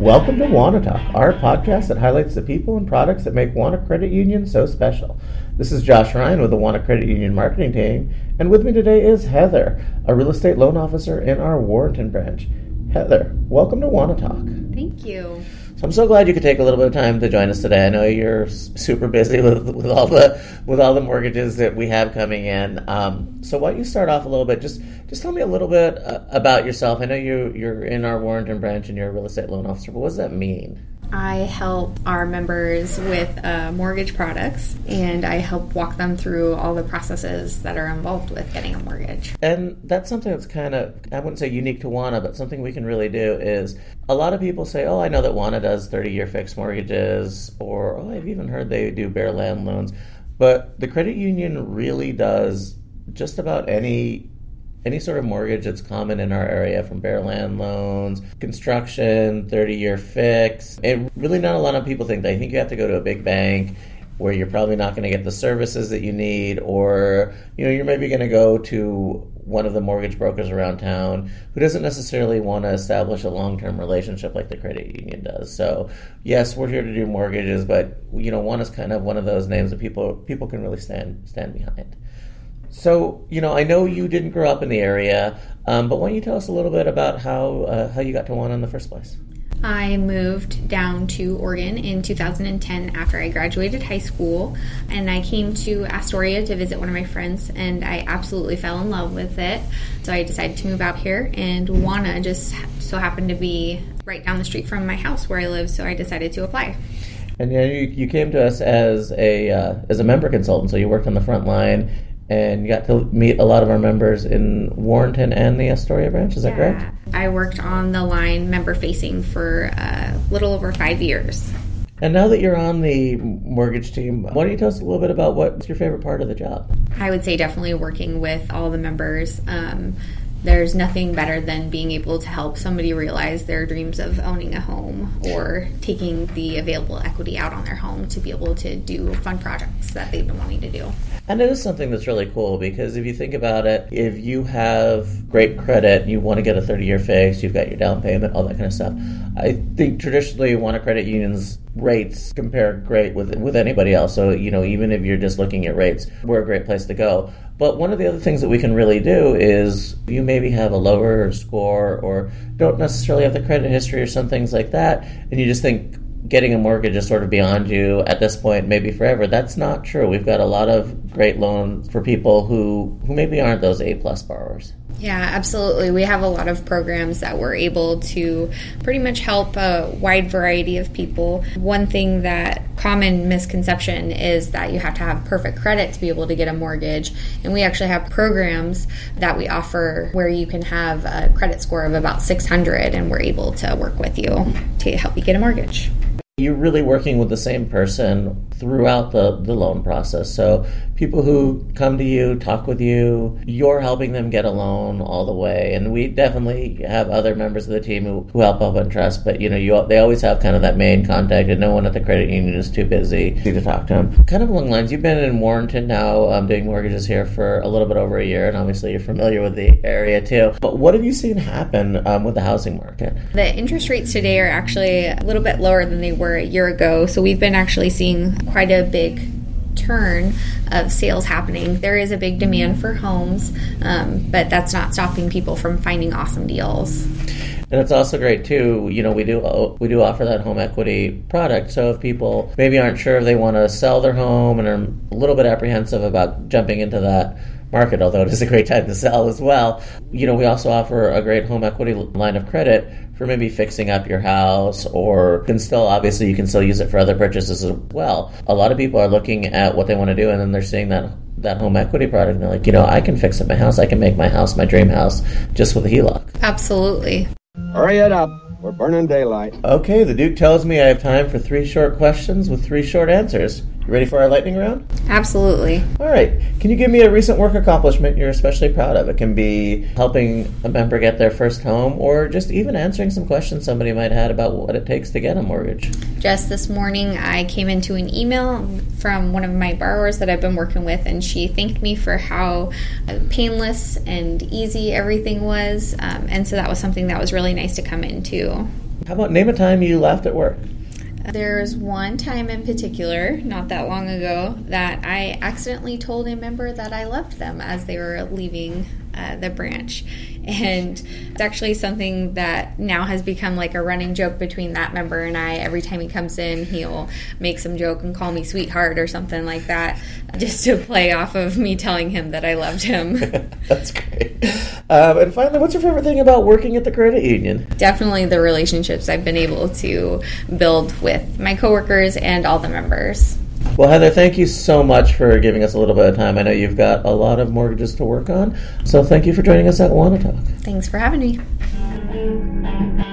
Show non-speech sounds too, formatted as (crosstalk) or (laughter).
Welcome to Wauna Talk, our podcast that highlights the people and products that make Wauna Credit Union so special. This is Josh Ryan with the Wauna Credit Union marketing team, and with me today is Heather, a real estate loan officer in our Warrenton branch. Heather, welcome to Wauna Talk. Thank you. So I'm so glad you could take a little bit of time to join us today. I know you're super busy with, with all the with all the mortgages that we have coming in. Um, so why don't you start off a little bit? Just just tell me a little bit uh, about yourself. I know you you're in our Warrenton branch and you're a real estate loan officer, but what does that mean? I help our members with uh, mortgage products and I help walk them through all the processes that are involved with getting a mortgage. And that's something that's kind of, I wouldn't say unique to Wauna, but something we can really do is a lot of people say, oh, I know that Wauna does 30 year fixed mortgages, or oh, I've even heard they do bare land loans. But the credit union really does just about any any sort of mortgage that's common in our area from bare land loans, construction, 30 year fix. And really, not a lot of people think that. I think you have to go to a big bank where you're probably not going to get the services that you need, or you know, you're maybe going to go to one of the mortgage brokers around town who doesn't necessarily want to establish a long-term relationship like the credit union does. So, yes, we're here to do mortgages, but you know, Wauna is kind of one of those names that people people can really stand stand behind. So, you know, I know you didn't grow up in the area, um, but why don't you tell us a little bit about how uh, how you got to Wauna in the first place? I moved down to Oregon in 2010 after I graduated high school, and I came to Astoria to visit one of my friends, and I absolutely fell in love with it. So I decided to move out here, and Wauna just so happened to be right down the street from my house where I live, so I decided to apply. And you, know, you, you came to us as a uh, as a member consultant, so you worked on the front line and you got to meet a lot of our members in Warrenton and the Astoria branch. Is that yeah. correct? I worked on the line member facing for a little over five years. And now that you're on the mortgage team, why don't you tell us a little bit about what's your favorite part of the job? I would say definitely working with all the members. Um, there's nothing better than being able to help somebody realize their dreams of owning a home or taking the available equity out on their home to be able to do fun projects that they've been wanting to do. And it is something that's really cool because if you think about it, if you have great credit, you want to get a 30 year fix, you've got your down payment, all that kind of stuff. I think traditionally, Wauna credit union's rates compare great with with anybody else. So you know, even if you're just looking at rates, we're a great place to go. But one of the other things that we can really do is you maybe have a lower score or don't necessarily have the credit history or some things like that, and you just think getting a mortgage is sort of beyond you at this point, maybe forever. That's not true. We've got a lot of great loans for people who, who maybe aren't those A plus borrowers. Yeah, absolutely. We have a lot of programs that we're able to pretty much help a wide variety of people. One thing that common misconception is that you have to have perfect credit to be able to get a mortgage. And we actually have programs that we offer where you can have a credit score of about 600 and we're able to work with you to help you get a mortgage. You're really working with the same person throughout the, the loan process. So people who come to you, talk with you, you're helping them get a loan all the way. And we definitely have other members of the team who, who help up on trust, but you know, you they always have kind of that main contact, and no one at the credit union is too busy to talk to them. Kind of along lines, you've been in Warrenton now, um, doing mortgages here for a little bit over a year, and obviously you're familiar with the area too. But what have you seen happen um, with the housing market? The interest rates today are actually a little bit lower than they were a year ago, so we've been actually seeing quite a big turn of sales happening. There is a big demand for homes, um, but that's not stopping people from finding awesome deals. And it's also great too. You know, we do we do offer that home equity product. So if people maybe aren't sure if they want to sell their home and are a little bit apprehensive about jumping into that market, although it is a great time to sell as well. You know, we also offer a great home equity line of credit for maybe fixing up your house or can still obviously you can still use it for other purchases as well. A lot of people are looking at what they want to do and then they're seeing that that home equity product and they're like, you know, I can fix up my house, I can make my house my dream house just with a HELOC. Absolutely. Hurry it up. We're burning daylight. Okay, the Duke tells me I have time for three short questions with three short answers. You ready for our lightning round? Absolutely. All right. Can you give me a recent work accomplishment you're especially proud of? It can be helping a member get their first home or just even answering some questions somebody might have about what it takes to get a mortgage. Just this morning, I came into an email from one of my borrowers that I've been working with, and she thanked me for how painless and easy everything was. Um, and so that was something that was really nice to come into How about name a time you laughed at work? There's one time in particular, not that long ago, that I accidentally told a member that I loved them as they were leaving uh, the branch. And it's actually something that now has become like a running joke between that member and I. Every time he comes in, he'll make some joke and call me sweetheart or something like that, just to play off of me telling him that I loved him. (laughs) That's great. Um, and finally, what's your favorite thing about working at the credit union? Definitely the relationships I've been able to build with my coworkers and all the members. Well, Heather, thank you so much for giving us a little bit of time. I know you've got a lot of mortgages to work on, so thank you for joining us at Wauna Talk. Thanks for having me.